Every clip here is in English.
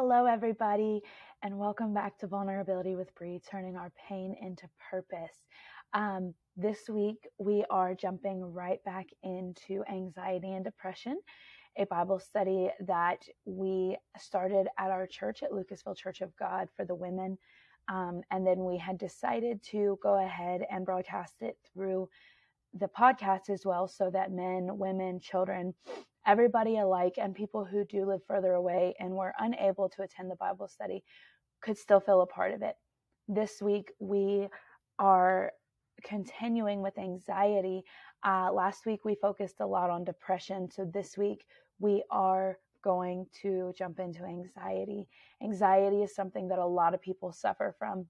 Hello, everybody, and welcome back to Vulnerability with Bree, turning our pain into purpose. Um, this week, we are jumping right back into anxiety and depression, a Bible study that we started at our church at Lucasville Church of God for the women. Um, and then we had decided to go ahead and broadcast it through the podcast as well so that men, women, children, everybody alike, and people who do live further away and were unable to attend the Bible study could still feel a part of it. This week, we are continuing with anxiety. Uh, last week, we focused a lot on depression. So this week, we are going to jump into anxiety. Anxiety is something that a lot of people suffer from.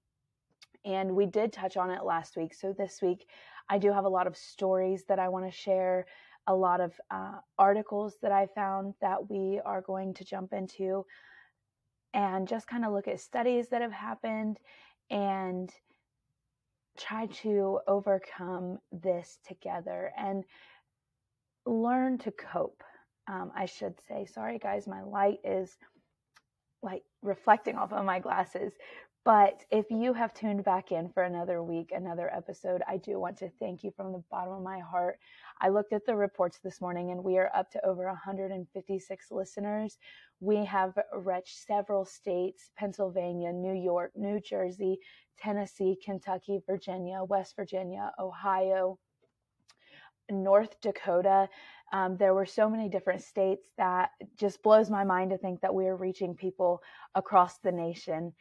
And we did touch on it last week. So this week, I do have a lot of stories that I want to share, a lot of uh, articles that I found that we are going to jump into, and just kind of look at studies that have happened and try to overcome this together and learn to cope. Um, I should say, sorry guys, my light is like reflecting off of my glasses, but if you have tuned back in for another week, another episode, I do want to thank you from the bottom of my heart. I looked at the reports this morning and we are up to over 156 listeners. We have reached several states Pennsylvania, New York, New Jersey, Tennessee, Kentucky, Virginia, West Virginia, Ohio, North Dakota. Um, there were so many different states that just blows my mind to think that we are reaching people across the nation.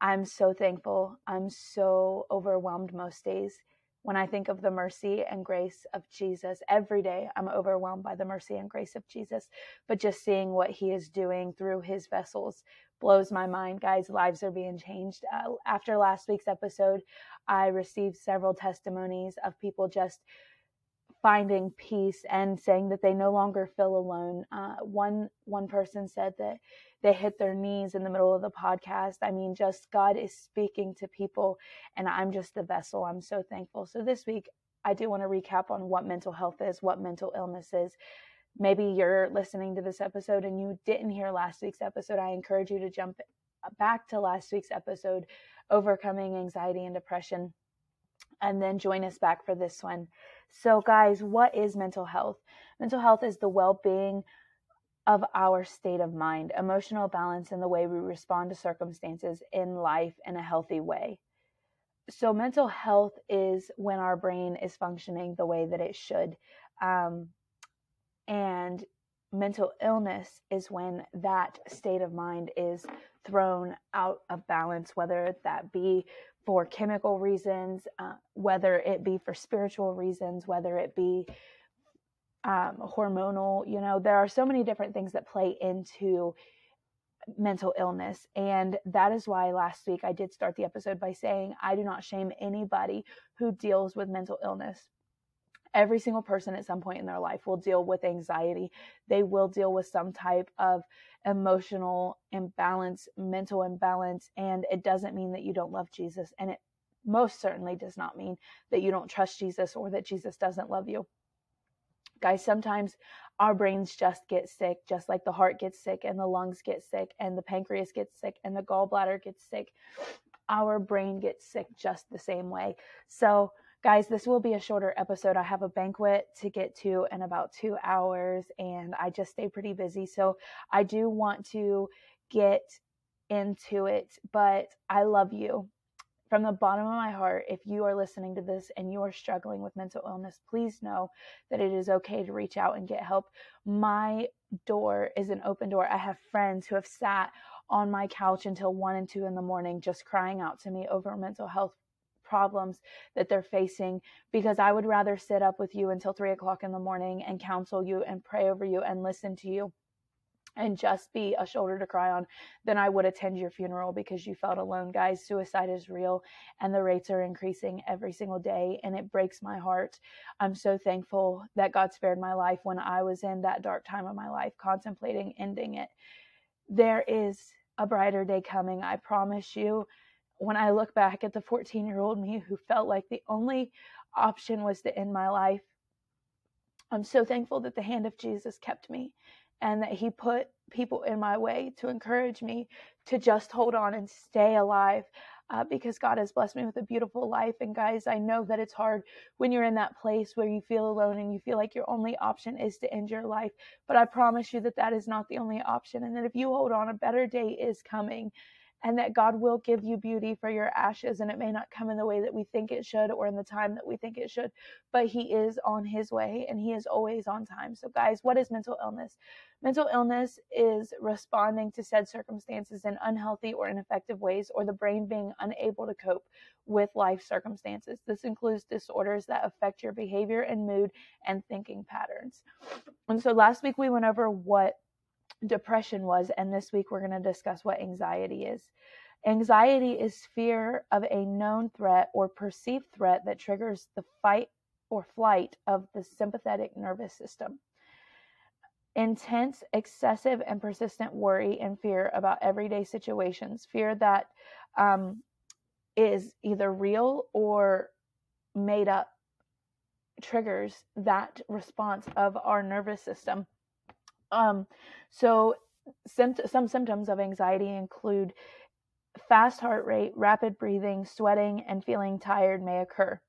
I'm so thankful. I'm so overwhelmed most days. When I think of the mercy and grace of Jesus every day, I'm overwhelmed by the mercy and grace of Jesus. But just seeing what he is doing through his vessels blows my mind. Guys, lives are being changed. Uh, after last week's episode, I received several testimonies of people just finding peace and saying that they no longer feel alone. Uh, one one person said that they hit their knees in the middle of the podcast. I mean, just God is speaking to people, and I'm just the vessel. I'm so thankful. So this week, I do want to recap on what mental health is, what mental illness is. Maybe you're listening to this episode and you didn't hear last week's episode. I encourage you to jump back to last week's episode, Overcoming Anxiety and Depression, and then join us back for this one. So, guys, what is mental health? Mental health is the well being of our state of mind, emotional balance, and the way we respond to circumstances in life in a healthy way. So, mental health is when our brain is functioning the way that it should. Um, and mental illness is when that state of mind is thrown out of balance, whether that be for chemical reasons, uh, whether it be for spiritual reasons, whether it be um, hormonal. You know, there are so many different things that play into mental illness. And that is why last week I did start the episode by saying I do not shame anybody who deals with mental illness. Every single person at some point in their life will deal with anxiety. They will deal with some type of emotional imbalance, mental imbalance. And it doesn't mean that you don't love Jesus. And it most certainly does not mean that you don't trust Jesus or that Jesus doesn't love you. Guys, sometimes our brains just get sick, just like the heart gets sick and the lungs get sick and the pancreas gets sick and the gallbladder gets sick. Our brain gets sick just the same way. So, guys, this will be a shorter episode. I have a banquet to get to in about two hours and I just stay pretty busy. So, I do want to get into it, but I love you from the bottom of my heart, if you are listening to this and you are struggling with mental illness, please know that it is okay to reach out and get help. My door is an open door. I have friends who have sat on my couch until one and two in the morning just crying out to me over mental health problems that they're facing because I would rather sit up with you until three o'clock in the morning and counsel you and pray over you and listen to you and just be a shoulder to cry on, then I would attend your funeral because you felt alone. Guys, suicide is real and the rates are increasing every single day, and it breaks my heart. I'm so thankful that God spared my life when I was in that dark time of my life, contemplating ending it. There is a brighter day coming, I promise you. When I look back at the 14 year old me who felt like the only option was to end my life, I'm so thankful that the hand of Jesus kept me and that he put people in my way to encourage me to just hold on and stay alive uh, because God has blessed me with a beautiful life. And guys, I know that it's hard when you're in that place where you feel alone and you feel like your only option is to end your life. But I promise you that that is not the only option. And that if you hold on, a better day is coming and that God will give you beauty for your ashes. And it may not come in the way that we think it should or in the time that we think it should, but He is on His way and He is always on time. So, guys, what is mental illness? Mental illness is responding to said circumstances in unhealthy or ineffective ways, or the brain being unable to cope with life circumstances. This includes disorders that affect your behavior and mood and thinking patterns. And so last week we went over what depression was, and this week we're going to discuss what anxiety is. Anxiety is fear of a known threat or perceived threat that triggers the fight or flight of the sympathetic nervous system. Intense, excessive, and persistent worry and fear about everyday situations, fear that um, is either real or made up, triggers that response of our nervous system um, so some symptoms of anxiety include fast heart rate, rapid breathing, sweating, and feeling tired may occur.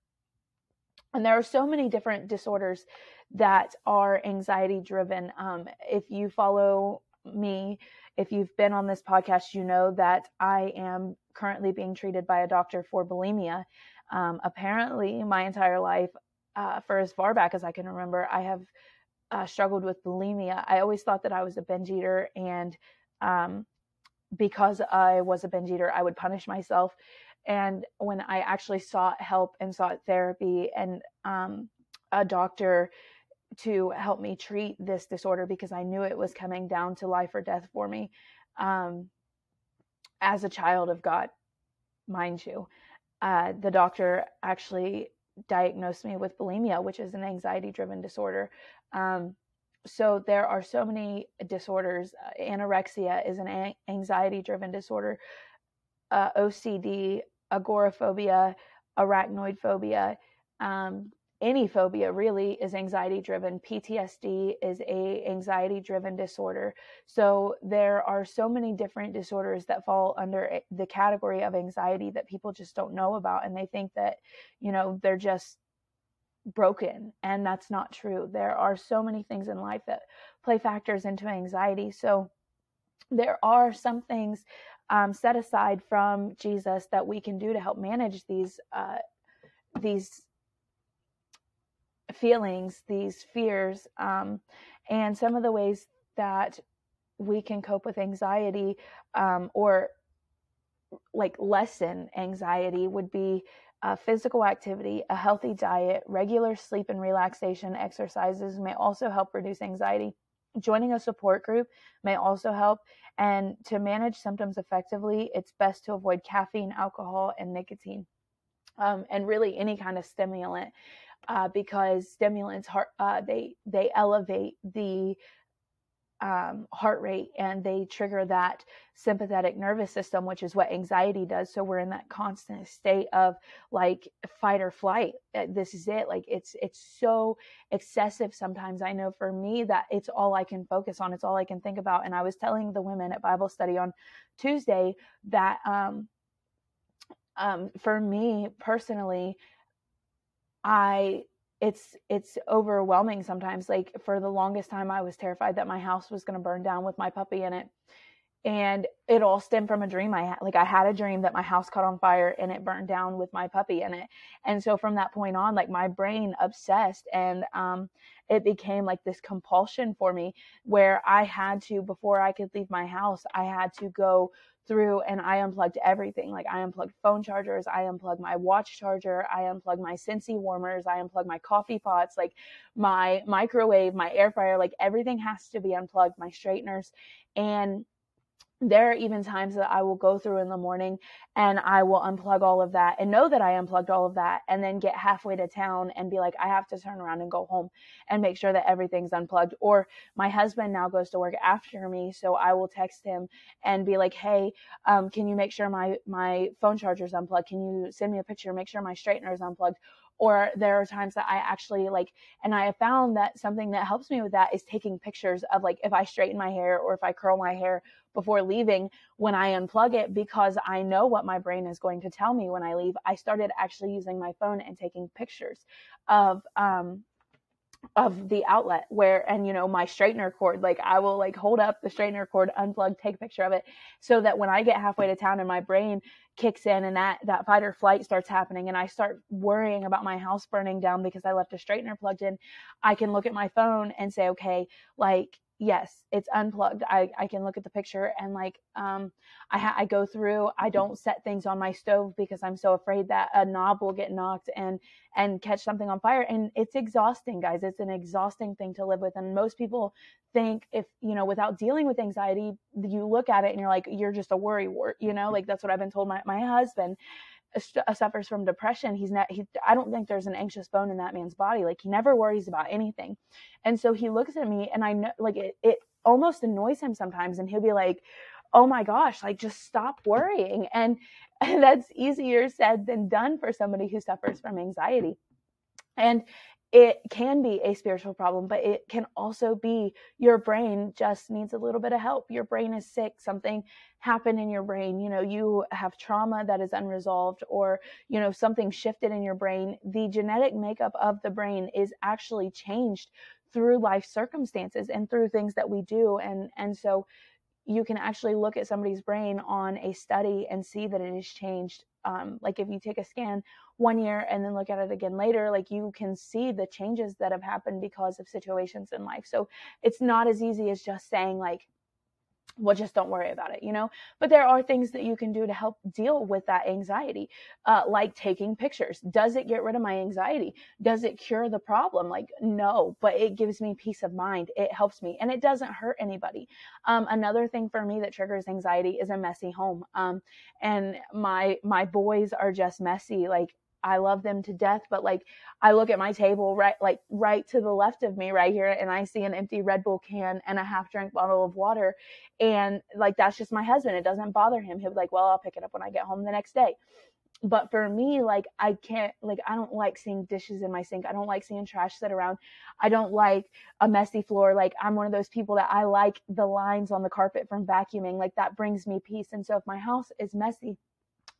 And there are so many different disorders that are anxiety driven. Um, if you follow me, if you've been on this podcast, you know that I am currently being treated by a doctor for bulimia. Um, apparently, my entire life, uh, for as far back as I can remember, I have uh, struggled with bulimia, I always thought that I was a binge eater, and um, because I was a binge eater, I would punish myself. And when I actually sought help and sought therapy and um, a doctor to help me treat this disorder because I knew it was coming down to life or death for me um, as a child of God, mind you. Uh, the doctor actually diagnosed me with bulimia, which is an anxiety driven disorder. Um, so there are so many disorders. Uh, anorexia is an anxiety driven disorder. Uh, OCD, agoraphobia, arachnoid phobia, um, any phobia really is anxiety driven ptsd is a anxiety driven disorder. So there are so many different disorders that fall under the category of anxiety that people just don't know about and they think that you know they're just broken and that's not true. There are so many things in life that play factors into anxiety. So there are some things um, set aside from jesus that we can do to help manage these uh, these feelings these fears um, and some of the ways that we can cope with anxiety um, or like lessen anxiety would be uh, physical activity, a healthy diet, regular sleep and relaxation exercises may also help reduce anxiety. Joining a support group may also help. And to manage symptoms effectively, it's best to avoid caffeine, alcohol, and nicotine, um, and really any kind of stimulant, uh, because stimulants uh, they they elevate the um, heart rate and they trigger that sympathetic nervous system, which is what anxiety does. So we're in that constant state of like fight or flight. Uh, this is it. Like it's it's so excessive sometimes. I know for me that it's all I can focus on. It's all I can think about. And I was telling the women at Bible study on Tuesday that um, um, for me personally, I it's it's overwhelming sometimes like for the longest time i was terrified that my house was going to burn down with my puppy in it. And it all stemmed from a dream i had like i had a dream that my house caught on fire and it burned down with my puppy in it. And so from that point on like my brain obsessed and um it became like this compulsion for me where i had to before i could leave my house i had to go through and I unplugged everything. Like I unplugged phone chargers, I unplugged my watch charger, I unplugged my Scentsy warmers, I unplugged my coffee pots, like my microwave, my air fryer, like everything has to be unplugged, my straighteners. And there are even times that I will go through in the morning and I will unplug all of that and know that I unplugged all of that and then get halfway to town and be like, I have to turn around and go home and make sure that everything's unplugged. Or my husband now goes to work after me. So I will text him and be like, Hey, um, can you make sure my, my phone charger's unplugged? Can you send me a picture? Make sure my straightener is unplugged or there are times that I actually like, and I have found that something that helps me with that is taking pictures of like if I straighten my hair or if I curl my hair before leaving when I unplug it because I know what my brain is going to tell me when I leave. I started actually using my phone and taking pictures of um, of the outlet where and you know my straightener cord like i will like hold up the straightener cord unplug take a picture of it so that when i get halfway to town and my brain kicks in and that that fight or flight starts happening and i start worrying about my house burning down because i left a straightener plugged in i can look at my phone and say okay like yes, it's unplugged. I, I can look at the picture and like um, I, ha- I go through. I don't set things on my stove because I'm so afraid that a knob will get knocked and and catch something on fire. And it's exhausting, guys. It's an exhausting thing to live with. And most people think if you know without dealing with anxiety, you look at it and you're like you're just a worry wart. You know, like that's what I've been told. My my husband Uh, suffers from depression he's not he i don't think there's an anxious bone in that man's body. Like he never worries about anything. And so he looks at me and i know like it, it almost annoys him sometimes and he'll be like oh my gosh like just stop worrying. And, and that's easier said than done for somebody who suffers from anxiety. And it can be a spiritual problem, but it can also be your brain just needs a little bit of help. Your brain is sick, something happened in your brain. You know, you have trauma that is unresolved, or, you know, something shifted in your brain. The genetic makeup of the brain is actually changed through life circumstances and through things that we do. And, and so you can actually look at somebody's brain on a study and see that it has changed. Um, like if you take a scan one year and then look at it again later, like you can see the changes that have happened because of situations in life. So it's not as easy as just saying like, well just don't worry about it you know? But there are things that you can do to help deal with that anxiety uh, like taking pictures. Does it get rid of my anxiety? Does it cure the problem? Like no but it gives me peace of mind. It helps me and it doesn't hurt anybody. Um, another thing for me that triggers anxiety is a messy home. Um, and my my boys are just messy like I love them to death, but like I look at my table right like right to the left of me right here and I see an empty Red Bull can and a half drink bottle of water and like that's just my husband. It doesn't bother him. He'll be like, "Well, I'll pick it up when I get home the next day." But for me, like I can't like I don't like seeing dishes in my sink. I don't like seeing trash sit around. I don't like a messy floor. Like I'm one of those people that I like the lines on the carpet from vacuuming. Like that brings me peace. And so if my house is messy,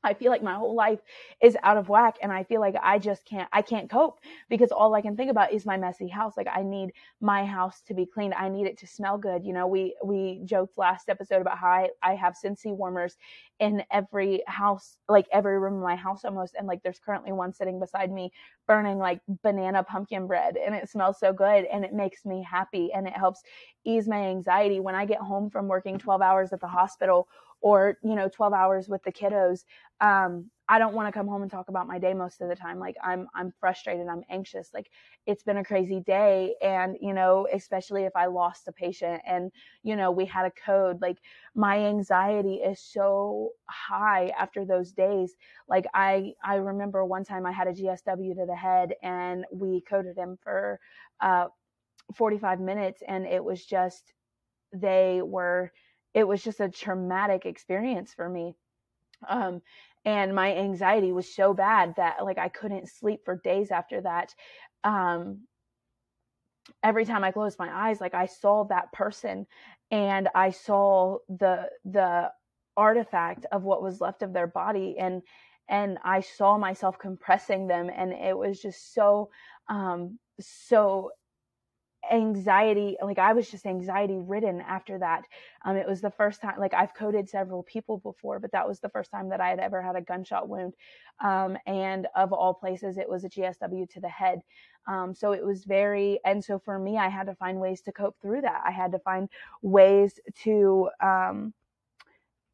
I feel like my whole life is out of whack and I feel like I just can't I can't cope because all I can think about is my messy house. Like I need my house to be cleaned. I need it to smell good. You know, we we joked last episode about how I, I have Scentsy warmers in every house, like every room in my house almost. And like there's currently one sitting beside me burning like banana pumpkin bread and it smells so good and it makes me happy and it helps ease my anxiety when I get home from working 12 hours at the hospital or you know 12 hours with the kiddos um, i don't want to come home and talk about my day most of the time. Like i'm i'm frustrated i'm anxious. Like it's been a crazy day and you know especially if i lost a patient and you know we had a code like my anxiety is so high after those days. Like i i remember one time i had a gsw to the head and we coded him for uh 45 minutes and it was just they were it was just a traumatic experience for me. Um, and my anxiety was so bad that like I couldn't sleep for days after that. Um, every time I closed my eyes, like I saw that person and I saw the, the artifact of what was left of their body and, and I saw myself compressing them and it was just so, um, so anxiety like i was just anxiety ridden after that. Um, it was the first time like i've coded several people before but that was the first time that i had ever had a gunshot wound. Um, and of all places it was a gsw to the head. Um, so it was very and so for me i had to find ways to cope through that. I had to find ways to um,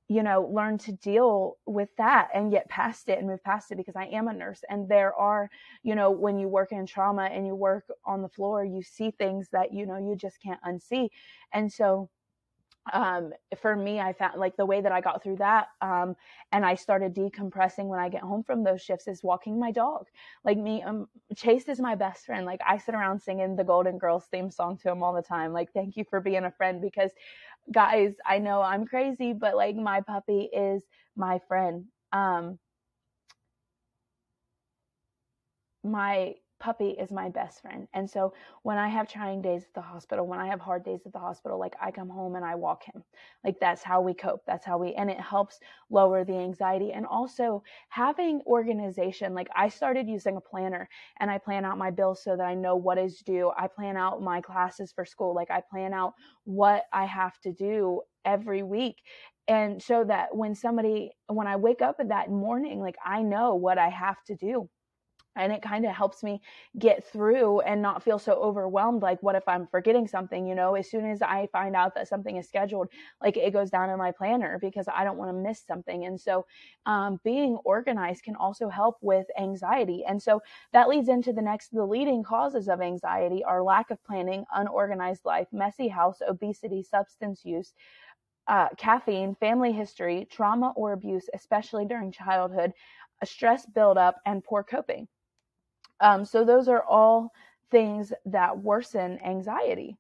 you know, learn to deal with that and get past it and move past it because I am a nurse. And there are, you know, when you work in trauma and you work on the floor, you see things that, you know, you just can't unsee. And so, um, for me, I found like the way that I got through that, um, and I started decompressing when I get home from those shifts is walking my dog. Like me, um, Chase is my best friend. Like I sit around singing the Golden Girls theme song to him all the time. Like, thank you for being a friend because guys, I know I'm crazy, but like my puppy is my friend. Um, my puppy is my best friend. And so when I have trying days at the hospital, when I have hard days at the hospital, like I come home and I walk him. Like that's how we cope. That's how we, and it helps lower the anxiety. And also having organization. Like I started using a planner and I plan out my bills so that I know what is due. I plan out my classes for school. Like I plan out what I have to do every week and so that when somebody when i wake up that morning like i know what i have to do and it kind of helps me get through and not feel so overwhelmed like what if i'm forgetting something you know as soon as i find out that something is scheduled like it goes down in my planner because i don't want to miss something and so um, being organized can also help with anxiety and so that leads into the next the leading causes of anxiety are lack of planning unorganized life messy house obesity substance use uh, caffeine, family history, trauma or abuse, especially during childhood, a stress buildup, and poor coping. Um, so those are all things that worsen anxiety.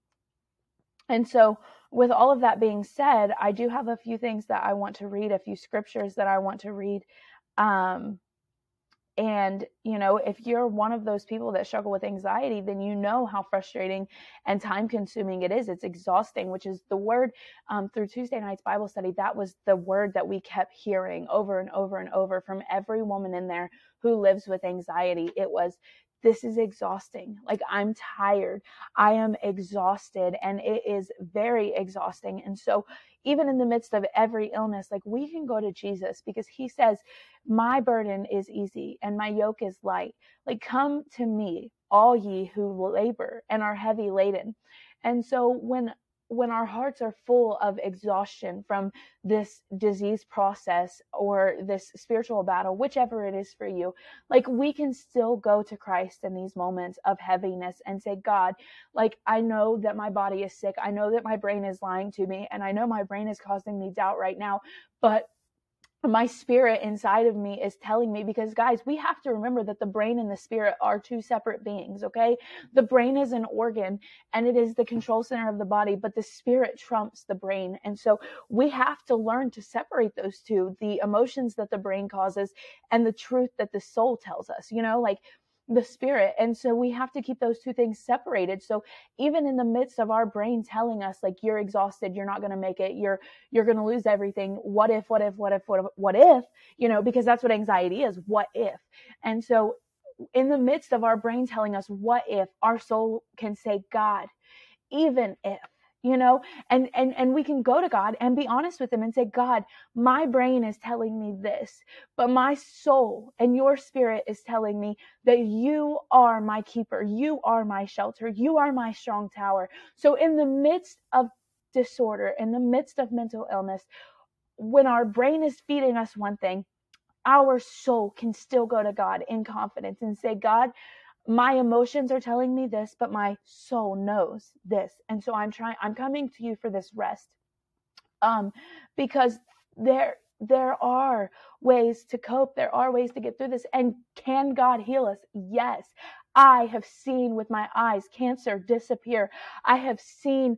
And so, with all of that being said, I do have a few things that I want to read, a few scriptures that I want to read. Um, and, you know, if you're one of those people that struggle with anxiety, then you know how frustrating and time consuming it is. It's exhausting, which is the word um, through Tuesday night's Bible study. That was the word that we kept hearing over and over and over from every woman in there who lives with anxiety. It was, this is exhausting. Like, I'm tired. I am exhausted, and it is very exhausting. And so, even in the midst of every illness, like we can go to Jesus because he says, My burden is easy and my yoke is light. Like, come to me, all ye who labor and are heavy laden. And so, when when our hearts are full of exhaustion from this disease process or this spiritual battle, whichever it is for you, like we can still go to Christ in these moments of heaviness and say, God, like I know that my body is sick. I know that my brain is lying to me and I know my brain is causing me doubt right now, but my spirit inside of me is telling me because guys we have to remember that the brain and the spirit are two separate beings okay? The brain is an organ and it is the control center of the body but the spirit trumps the brain. And so we have to learn to separate those two the emotions that the brain causes and the truth that the soul tells us you know? Like the spirit. And so we have to keep those two things separated. So even in the midst of our brain telling us like you're exhausted. You're not going to make it. You're you're going to lose everything. What if what if what if what if what if? You know because that's what anxiety is what if? And so in the midst of our brain telling us what if our soul can say god even if you know? And and and we can go to god and be honest with him and say god my brain is telling me this but my soul and your spirit is telling me that you are my keeper you are my shelter you are my strong tower. So in the midst of disorder in the midst of mental illness when our brain is feeding us one thing our soul can still go to god in confidence and say god my emotions are telling me this, but my soul knows this. And so I'm trying, I'm coming to you for this rest. Um, because there, there are ways to cope. There are ways to get through this. And can God heal us? Yes. I have seen with my eyes cancer disappear. I have seen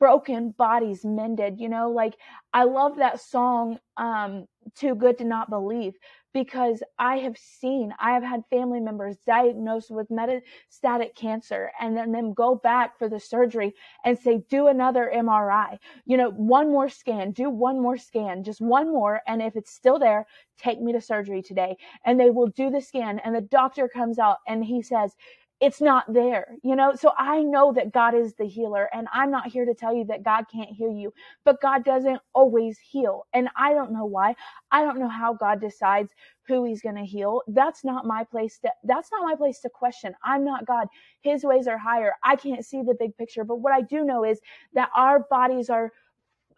broken bodies mended. You know, like I love that song, um, Too Good to Not Believe, because I have seen, I have had family members diagnosed with metastatic cancer and then them go back for the surgery and say, do another MRI, you know, one more scan, do one more scan, just one more. And if it's still there, take me to surgery today. And they will do the scan and the doctor comes out and he says, it's not there, you know? So I know that God is the healer and I'm not here to tell you that God can't heal you, but God doesn't always heal. And I don't know why. I don't know how God decides who he's going to heal. That's not my place to, that's not my place to question. I'm not God. His ways are higher. I can't see the big picture, but what I do know is that our bodies are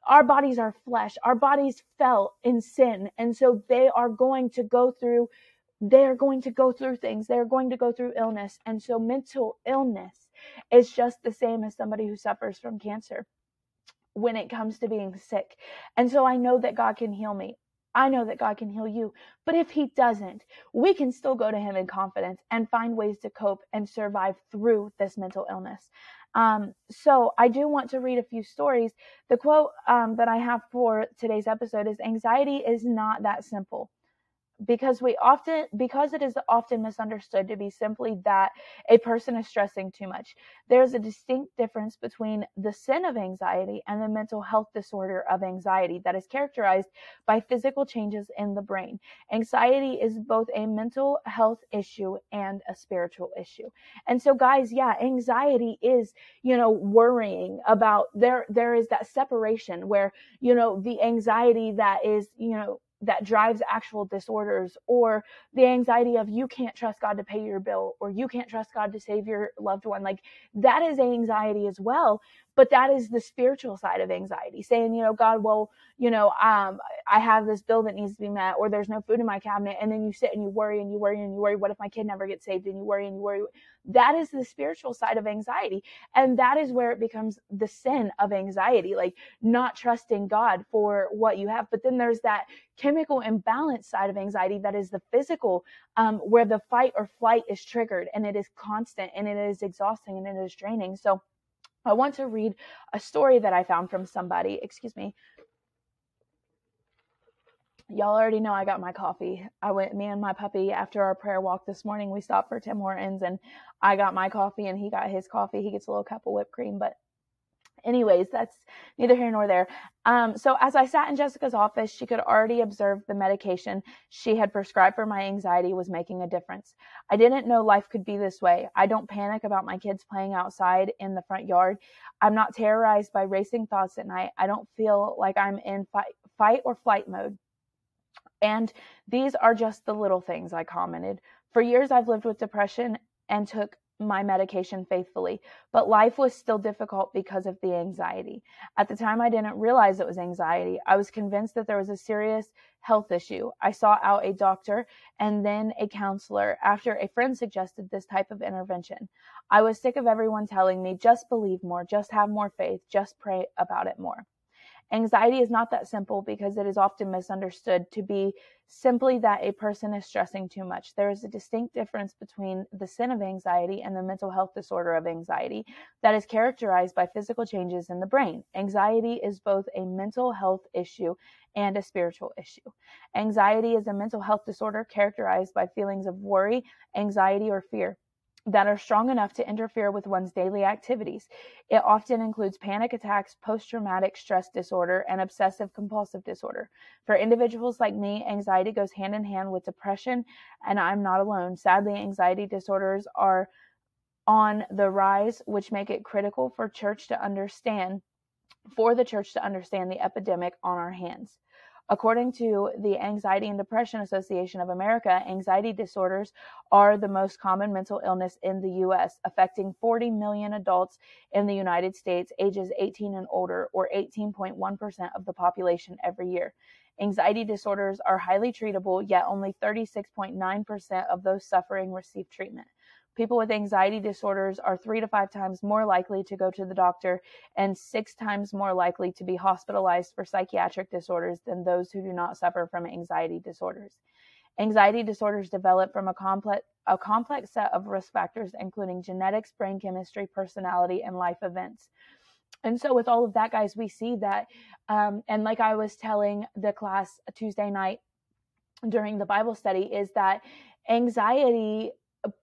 our bodies are flesh. Our bodies fell in sin. And so they are going to go through they're going to go through things. They're going to go through illness. And so mental illness is just the same as somebody who suffers from cancer when it comes to being sick. And so I know that God can heal me. I know that God can heal you. But if He doesn't, we can still go to Him in confidence and find ways to cope and survive through this mental illness. Um, so I do want to read a few stories. The quote um, that I have for today's episode is Anxiety is not that simple because we often because it is often misunderstood to be simply that a person is stressing too much. There's a distinct difference between the sin of anxiety and the mental health disorder of anxiety that is characterized by physical changes in the brain. Anxiety is both a mental health issue and a spiritual issue. And so guys yeah anxiety is you know worrying about there there is that separation where you know the anxiety that is you know that drives actual disorders or the anxiety of you can't trust God to pay your bill or you can't trust God to save your loved one. Like that is anxiety as well. But that is the spiritual side of anxiety saying, you know, God, well, you know, um, I have this bill that needs to be met or there's no food in my cabinet. And then you sit and you worry and you worry and you worry. What if my kid never gets saved? And you worry and you worry. That is the spiritual side of anxiety. And that is where it becomes the sin of anxiety, like not trusting God for what you have. But then there's that chemical imbalance side of anxiety that is the physical, um, where the fight or flight is triggered and it is constant and it is exhausting and it is draining. So I want to read a story that I found from somebody. Excuse me. Y'all already know I got my coffee. I went, me and my puppy, after our prayer walk this morning, we stopped for Tim Hortons and I got my coffee and he got his coffee. He gets a little cup of whipped cream, but anyways, that's neither here nor there. Um, so as I sat in Jessica's office, she could already observe the medication she had prescribed for my anxiety was making a difference. I didn't know life could be this way. I don't panic about my kids playing outside in the front yard. I'm not terrorized by racing thoughts at night. I don't feel like I'm in fight, fight or flight mode. And these are just the little things I commented. For years, I've lived with depression and took my medication faithfully, but life was still difficult because of the anxiety. At the time, I didn't realize it was anxiety. I was convinced that there was a serious health issue. I sought out a doctor and then a counselor after a friend suggested this type of intervention. I was sick of everyone telling me, just believe more, just have more faith, just pray about it more. Anxiety is not that simple because it is often misunderstood to be simply that a person is stressing too much. There is a distinct difference between the sin of anxiety and the mental health disorder of anxiety that is characterized by physical changes in the brain. Anxiety is both a mental health issue and a spiritual issue. Anxiety is a mental health disorder characterized by feelings of worry, anxiety, or fear that are strong enough to interfere with one's daily activities. It often includes panic attacks, post traumatic stress disorder, and obsessive compulsive disorder. For individuals like me, anxiety goes hand in hand with depression, and I'm not alone. Sadly, anxiety disorders are on the rise, which make it critical for church to understand for the church to understand the epidemic on our hands. According to the Anxiety and Depression Association of America, anxiety disorders are the most common mental illness in the U.S., affecting 40 million adults in the United States ages 18 and older, or 18.1% of the population every year. Anxiety disorders are highly treatable, yet only 36.9% of those suffering receive treatment. People with anxiety disorders are three to five times more likely to go to the doctor and six times more likely to be hospitalized for psychiatric disorders than those who do not suffer from anxiety disorders. Anxiety disorders develop from a complex, a complex set of risk factors, including genetics, brain chemistry, personality, and life events. And so, with all of that, guys, we see that. Um, and like I was telling the class Tuesday night during the Bible study, is that anxiety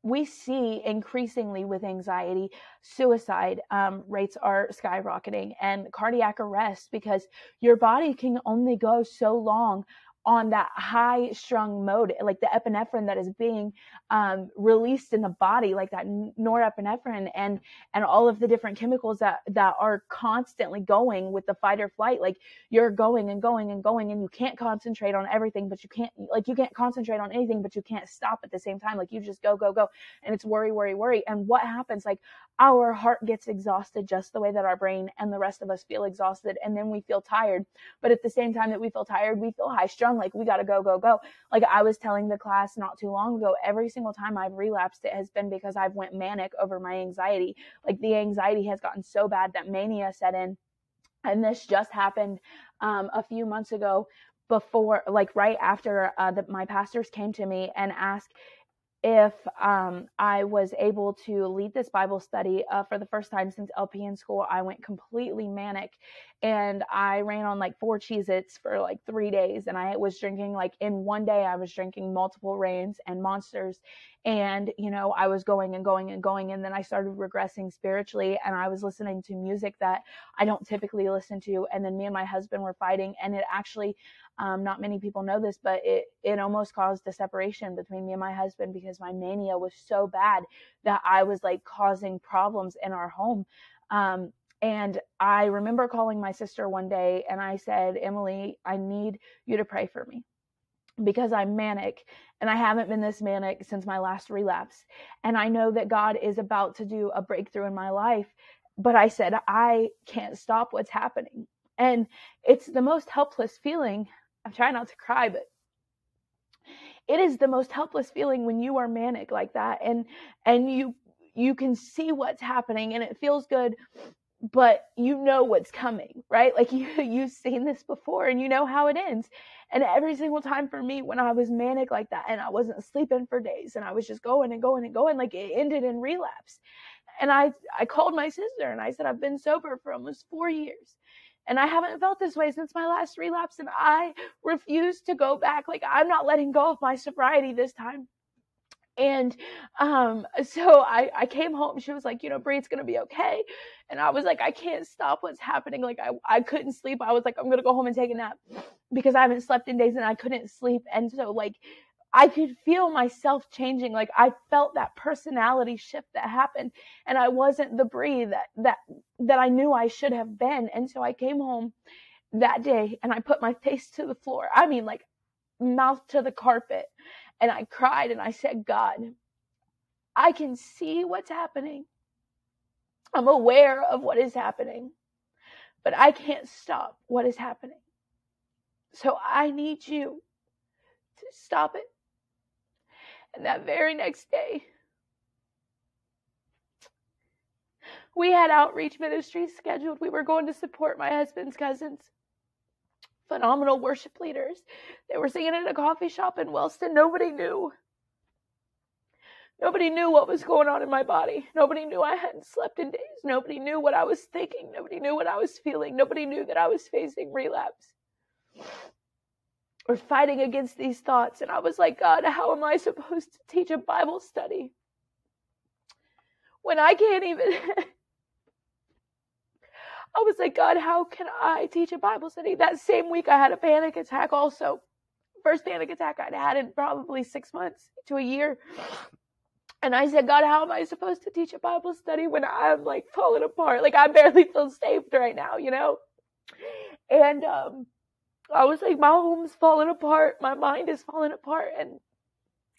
we see increasingly with anxiety, suicide um, rates are skyrocketing and cardiac arrest because your body can only go so long on that high strung mode, like the epinephrine that is being um, released in the body, like that norepinephrine and and all of the different chemicals that that are constantly going with the fight or flight. Like you're going and going and going, and you can't concentrate on everything, but you can't like you can't concentrate on anything, but you can't stop at the same time. Like you just go go go, and it's worry worry worry. And what happens? Like our heart gets exhausted just the way that our brain and the rest of us feel exhausted, and then we feel tired. But at the same time that we feel tired, we feel high strung like we got to go, go, go. Like I was telling the class not too long ago, every single time I've relapsed, it has been because I've went manic over my anxiety. Like the anxiety has gotten so bad that mania set in. And this just happened um, a few months ago before, like right after uh, the, my pastors came to me and asked if um, I was able to lead this Bible study uh, for the first time since LPN school. I went completely manic and I ran on like four Cheez Its for like three days. And I was drinking, like, in one day, I was drinking multiple Reigns and monsters. And, you know, I was going and going and going. And then I started regressing spiritually and I was listening to music that I don't typically listen to. And then me and my husband were fighting. And it actually, um, not many people know this, but it, it almost caused a separation between me and my husband because my mania was so bad that I was like causing problems in our home. Um, and I remember calling my sister one day and I said, Emily, I need you to pray for me because I'm manic and I haven't been this manic since my last relapse. And I know that God is about to do a breakthrough in my life. But I said, I can't stop what's happening. And it's the most helpless feeling. I'm trying not to cry, but it is the most helpless feeling when you are manic like that and and you you can see what's happening and it feels good but you know what's coming right? Like you you've seen this before and you know how it ends. And every single time for me when i was manic like that and i wasn't sleeping for days and i was just going and going and going like it ended in relapse. And i i called my sister and i said i've been sober for almost 4 years and I haven't felt this way since my last relapse, and I refuse to go back. Like, I'm not letting go of my sobriety this time. And um, so I, I came home. She was like, you know, Bree, it's gonna be okay. And I was like, I can't stop what's happening. Like I, I couldn't sleep. I was like, I'm gonna go home and take a nap because I haven't slept in days and I couldn't sleep. And so like I could feel myself changing. Like I felt that personality shift that happened, and I wasn't the Bree that that that I knew I should have been. And so I came home that day and I put my face to the floor. I mean, like mouth to the carpet, and I cried and I said, God, I can see what's happening. I'm aware of what is happening, but I can't stop what is happening. So I need you to stop it. And that very next day, we had outreach ministries scheduled. We were going to support my husband's cousins. Phenomenal worship leaders. They were singing in a coffee shop in Wellston. Nobody knew. Nobody knew what was going on in my body. Nobody knew I hadn't slept in days. Nobody knew what I was thinking. Nobody knew what I was feeling. Nobody knew that I was facing relapse or fighting against these thoughts. And I was like, God, how am I supposed to teach a Bible study when I can't even? I was like, God, how can I teach a Bible study? That same week, I had a panic attack also. First panic attack I'd had in probably six months to a year. And I said, God, how am I supposed to teach a Bible study when I'm like falling apart? Like I barely feel safe right now, you know? And um I was like, my home's falling apart. My mind is falling apart. And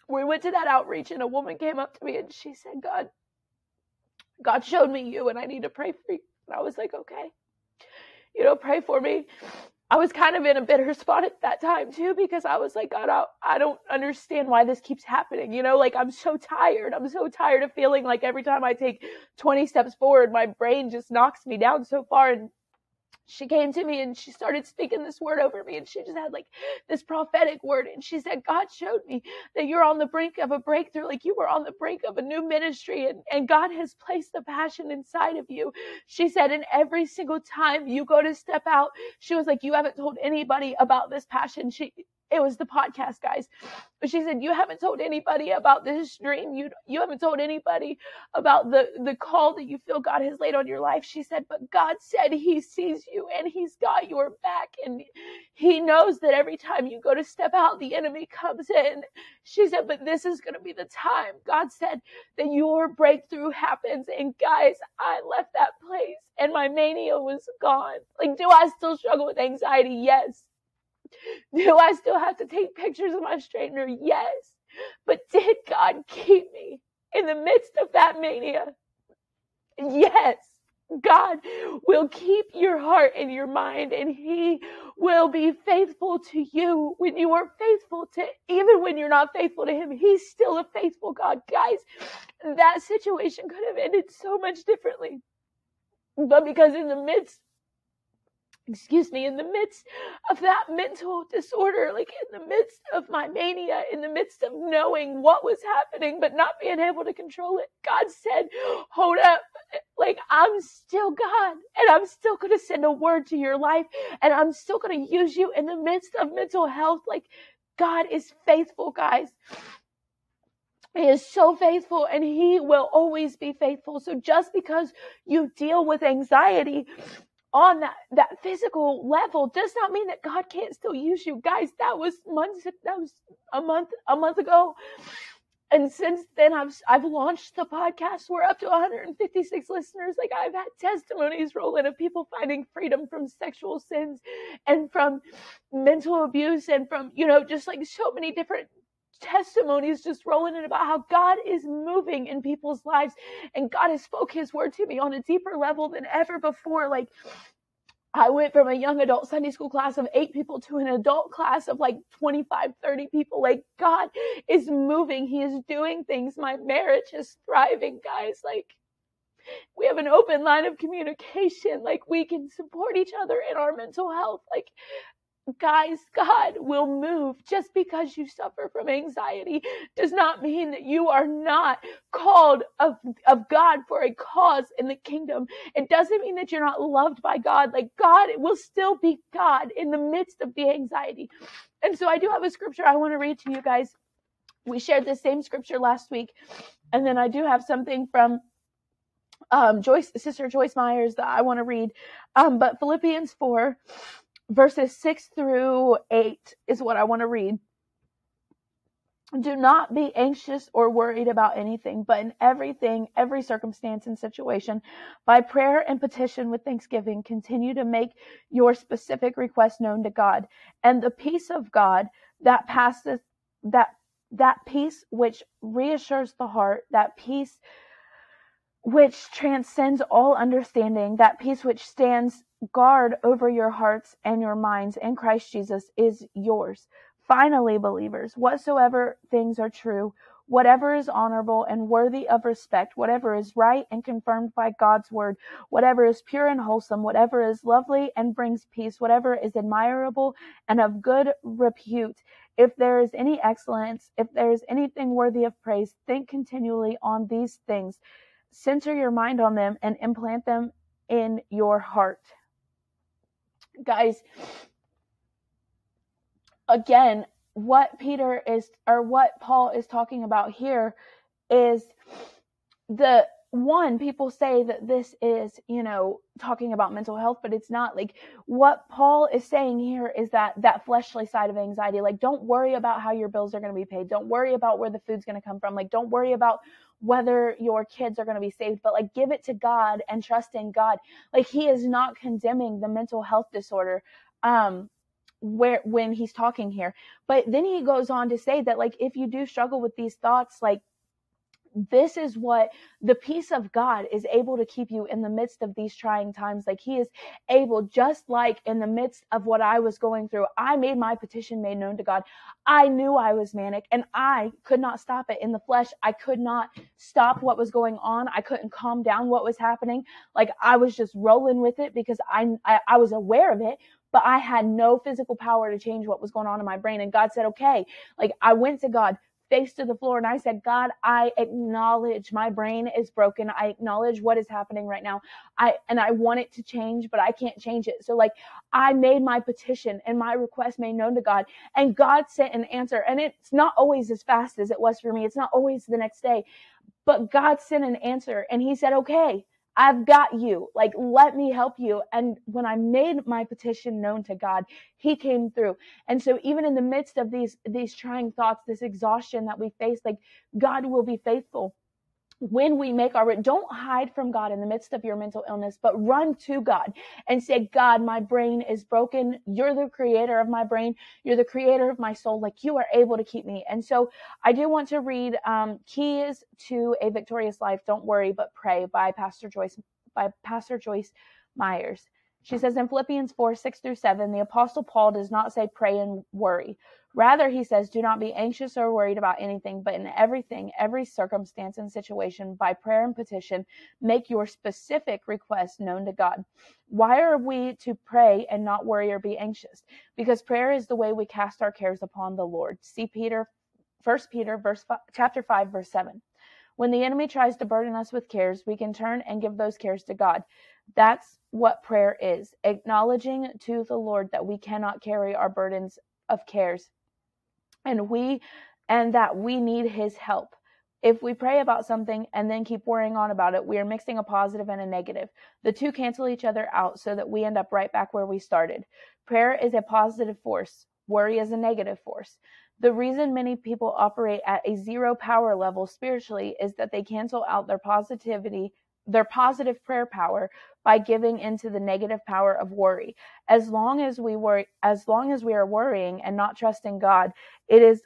we went to that outreach, and a woman came up to me and she said, God, God showed me you, and I need to pray for you. And I was like, okay, you know, pray for me. I was kind of in a bitter spot at that time too because I was like, God, I, I don't understand why this keeps happening. You know, like I'm so tired. I'm so tired of feeling like every time I take 20 steps forward, my brain just knocks me down so far. And she came to me and she started speaking this word over me and she just had like this prophetic word and she said god showed me that you're on the brink of a breakthrough like you were on the brink of a new ministry and, and god has placed the passion inside of you. She said and every single time you go to step out she was like you haven't told anybody about this passion. She it was the podcast guys. She said you haven't told anybody about this dream you you haven't told anybody about the the call that you feel god has laid on your life. She said but god said he sees you and he's got your back and he knows that every time you go to step out the enemy comes in. She said but this is going to be the time god said that your breakthrough happens. And guys i left that place and my mania was gone. Like do i still struggle with anxiety? Yes do I still have to take pictures of my straightener? Yes. But did God keep me in the midst of that mania? Yes. God will keep your heart and your mind, and He will be faithful to you when you are faithful to, even when you're not faithful to Him. He's still a faithful God. Guys, that situation could have ended so much differently. But because in the midst excuse me, in the midst of that mental disorder, like in the midst of my mania, in the midst of knowing what was happening, but not being able to control it, God said, hold up. Like I'm still God and I'm still going to send a word to your life and I'm still going to use you in the midst of mental health. Like God is faithful, guys. He is so faithful and he will always be faithful. So just because you deal with anxiety on that, that physical level does not mean that God can't still use you. Guys, that was months, that was a month, a month ago. And since then, I've, I've launched the podcast. We're up to 156 listeners. Like I've had testimonies rolling of people finding freedom from sexual sins and from mental abuse and from, you know, just like so many different testimonies just rolling in about how God is moving in people's lives and God has spoke his word to me on a deeper level than ever before. Like I went from a young adult Sunday school class of eight people to an adult class of like 25, 30 people. Like God is moving. He is doing things. My marriage is thriving, guys. Like we have an open line of communication. Like we can support each other in our mental health. Like guys, God will move. Just because you suffer from anxiety does not mean that you are not called of, of God for a cause in the kingdom. It doesn't mean that you're not loved by God. Like God will still be God in the midst of the anxiety. And so I do have a scripture I want to read to you guys. We shared the same scripture last week. And then I do have something from um, Joyce, Sister Joyce Meyers that I want to read. Um, but Philippians 4, verses 6 through 8 is what I want to read. Do not be anxious or worried about anything, but in everything, every circumstance and situation, by prayer and petition with thanksgiving, continue to make your specific request known to God. And the peace of God that passes, that, that peace which reassures the heart, that peace which transcends all understanding, that peace which stands guard over your hearts and your minds in Christ Jesus is yours. Finally, believers, whatsoever things are true, whatever is honorable and worthy of respect, whatever is right and confirmed by God's word, whatever is pure and wholesome, whatever is lovely and brings peace, whatever is admirable and of good repute, if there is any excellence, if there is anything worthy of praise, think continually on these things. Center your mind on them and implant them in your heart guys, again, what Peter is, or what Paul is talking about here is the one, people say that this is, you know, talking about mental health, but it's not. Like what Paul is saying here is that that fleshly side of anxiety, like don't worry about how your bills are going to be paid. Don't worry about where the food's going to come from. Like don't worry about whether your kids are going to be saved, but like give it to God and trust in God. Like he is not condemning the mental health disorder. Um, where when he's talking here but then he goes on to say that like if you do struggle with these thoughts like this is what the peace of God is able to keep you in the midst of these trying times. Like He is able, just like in the midst of what I was going through, I made my petition made known to God. I knew I was manic and I could not stop it in the flesh. I could not stop what was going on. I couldn't calm down what was happening. Like I was just rolling with it because I, I, I was aware of it, but I had no physical power to change what was going on in my brain. And God said, okay, like I went to God, face to the floor and I said, God, I acknowledge my brain is broken. I acknowledge what is happening right now. I and I want it to change, but I can't change it. So like I made my petition and my request made known to God and God sent an answer. And it's not always as fast as it was for me. It's not always the next day. But God sent an answer and he said, "Okay, I've got you. Like, let me help you. And when I made my petition known to God, He came through. And so, even in the midst of these, these trying thoughts, this exhaustion that we face, like, God will be faithful when we make our don't hide from God in the midst of your mental illness, but run to God and say, God, my brain is broken. You're the creator of my brain. You're the creator of my soul. Like you are able to keep me. And so I do want to read um, Keys to a Victorious Life. Don't worry, but pray by Pastor Joyce by Pastor Joyce Meyers. She says in Philippians 4 6 through 7, the Apostle Paul does not say pray and worry. Rather, he says, do not be anxious or worried about anything, but in everything, every circumstance and situation, by prayer and petition, make your specific requests known to God. Why are we to pray and not worry or be anxious? Because prayer is the way we cast our cares upon the Lord. See Peter, First Peter, verse five, chapter five, verse seven. When the enemy tries to burden us with cares, we can turn and give those cares to God. That's what prayer is acknowledging to the Lord that we cannot carry our burdens of cares and we and that we need his help. If we pray about something and then keep worrying on about it, we are mixing a positive and a negative. The two cancel each other out so that we end up right back where we started. Prayer is a positive force, worry is a negative force. The reason many people operate at a zero power level spiritually is that they cancel out their positivity, their positive prayer power by giving into the negative power of worry. As long as we worry, as long as we are worrying and not trusting God, it is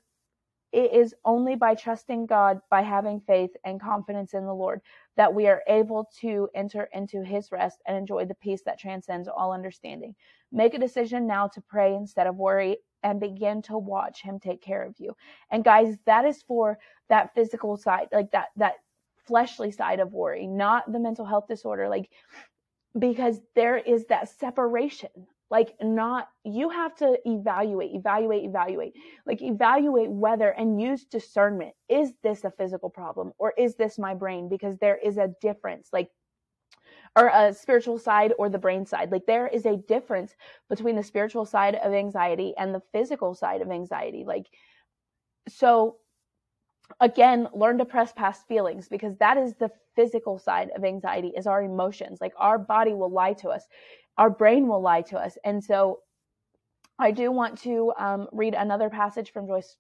it is only by trusting God, by having faith and confidence in the Lord, that we are able to enter into his rest and enjoy the peace that transcends all understanding. Make a decision now to pray instead of worry and begin to watch him take care of you. And guys, that is for that physical side, like that that fleshly side of worry, not the mental health disorder. Like because there is that separation like not you have to evaluate evaluate evaluate like evaluate whether and use discernment is this a physical problem or is this my brain because there is a difference like or a spiritual side or the brain side. Like there is a difference between the spiritual side of anxiety and the physical side of anxiety. Like so again learn to press past feelings because that is the physical side of anxiety is our emotions. Like our body will lie to us. Our brain will lie to us. And so i do want to um, read another passage from joyce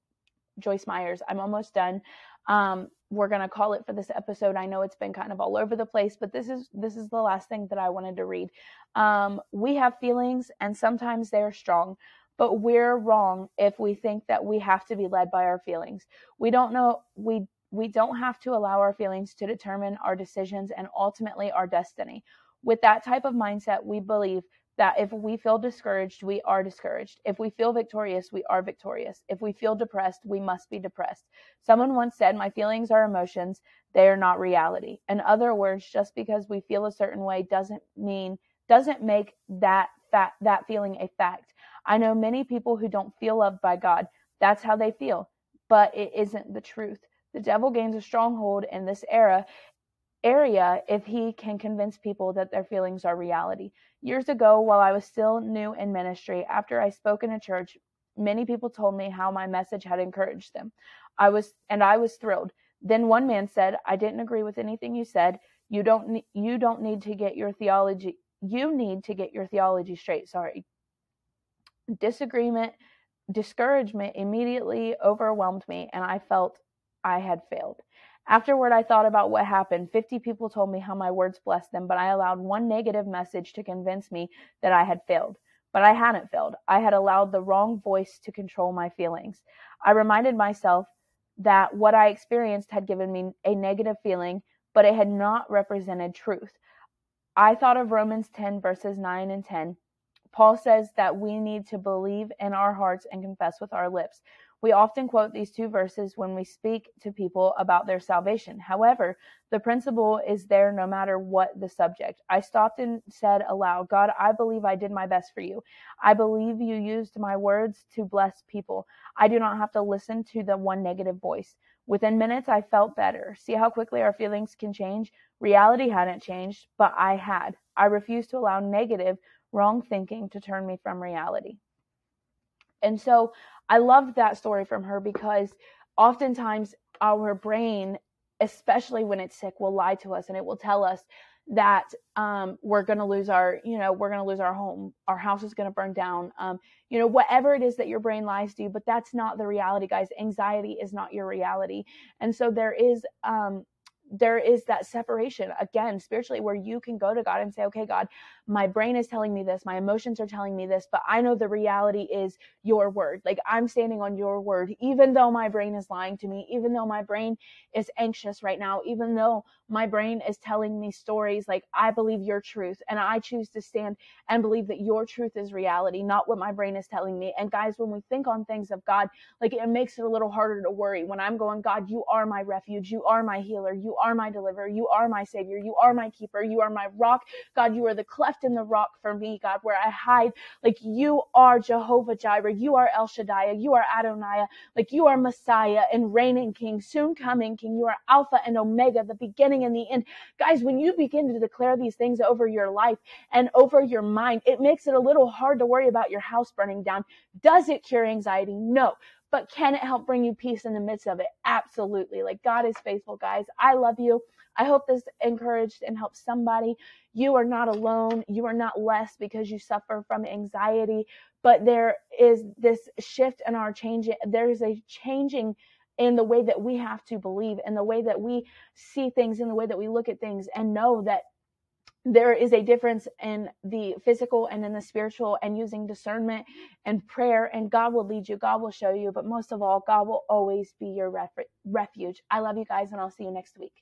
joyce meyers. I'm almost done. Um, we're going to call it for this episode i know it's been kind of all over the place but this is this is the last thing that i wanted to read um, we have feelings and sometimes they're strong but we're wrong if we think that we have to be led by our feelings. We don't know we we don't have to allow our feelings to determine our decisions and ultimately our destiny. With that type of mindset, we believe that if we feel discouraged, we are discouraged. If we feel victorious, we are victorious. If we feel depressed, we must be depressed. Someone once said, My feelings are emotions, they are not reality. In other words, just because we feel a certain way doesn't mean, doesn't make that, that, that feeling a fact. I know many people who don't feel loved by God. That's how they feel, but it isn't the truth. The devil gains a stronghold in this era area if he can convince people that their feelings are reality. Years ago, while I was still new in ministry, after I spoke in a church, many people told me how my message had encouraged them. I was and I was thrilled. Then one man said, "I didn't agree with anything you said. You don't you don't need to get your theology you need to get your theology straight. Sorry disagreement, discouragement immediately overwhelmed me, and I felt I had failed. Afterward, I thought about what happened. 50 people told me how my words blessed them, but I allowed one negative message to convince me that I had failed. But I hadn't failed. I had allowed the wrong voice to control my feelings. I reminded myself that what I experienced had given me a negative feeling, but it had not represented truth. I thought of Romans 10, verses 9 and 10. Paul says that we need to believe in our hearts and confess with our lips. We often quote these two verses when we speak to people about their salvation. However, the principle is there no matter what the subject. I stopped and said aloud, God, I believe I did my best for you. I believe you used my words to bless people. I do not have to listen to the one negative voice. Within minutes, I felt better. See how quickly our feelings can change? Reality hadn't changed, but I had. I refused to allow negative wrong thinking to turn me from reality. And so I loved that story from her because oftentimes our brain, especially when it's sick, will lie to us and it will tell us that um, we're going to lose our, you know, we're going to lose our home, our house is going to burn down, um, you know, whatever it is that your brain lies to you. But that's not the reality, guys. Anxiety is not your reality, and so there is um, there is that separation again spiritually where you can go to God and say, okay, God, my brain is telling me this, my emotions are telling me this, but I know the reality is your word. Like I'm standing on your word, even though my brain is lying to me, even though my brain is anxious right now, even though my brain is telling me stories, like I believe your truth and I choose to stand and believe that your truth is reality, not what my brain is telling me. And guys, when we think on things of God, like it makes it a little harder to worry when I'm going, God, you are my refuge. You are my healer. You are my deliverer. You are my savior. You are my keeper. You are my rock. God, you are the cleft in the rock for me, God, where I hide. Like you are Jehovah Jireh. You are El Shaddai. You are Adonai. Like you are Messiah and reigning King, soon coming King. You are Alpha and Omega, the beginning and the end. Guys, when you begin to declare these things over your life and over your mind, it makes it a little hard to worry about your house burning down. Does it cure anxiety? No. But can it help bring you peace in the midst of it? Absolutely. Like God is faithful, guys. I love you. I hope this encouraged and helped somebody. You are not alone. You are not less because you suffer from anxiety, but there is this shift in our change. There is a changing in the way that we have to believe, in the way that we see things, in the way that we look at things, and know that there is a difference in the physical and in the spiritual and using discernment and prayer and God will lead you God will show you but most of all God will always be your ref- refuge I love you guys and I'll see you next week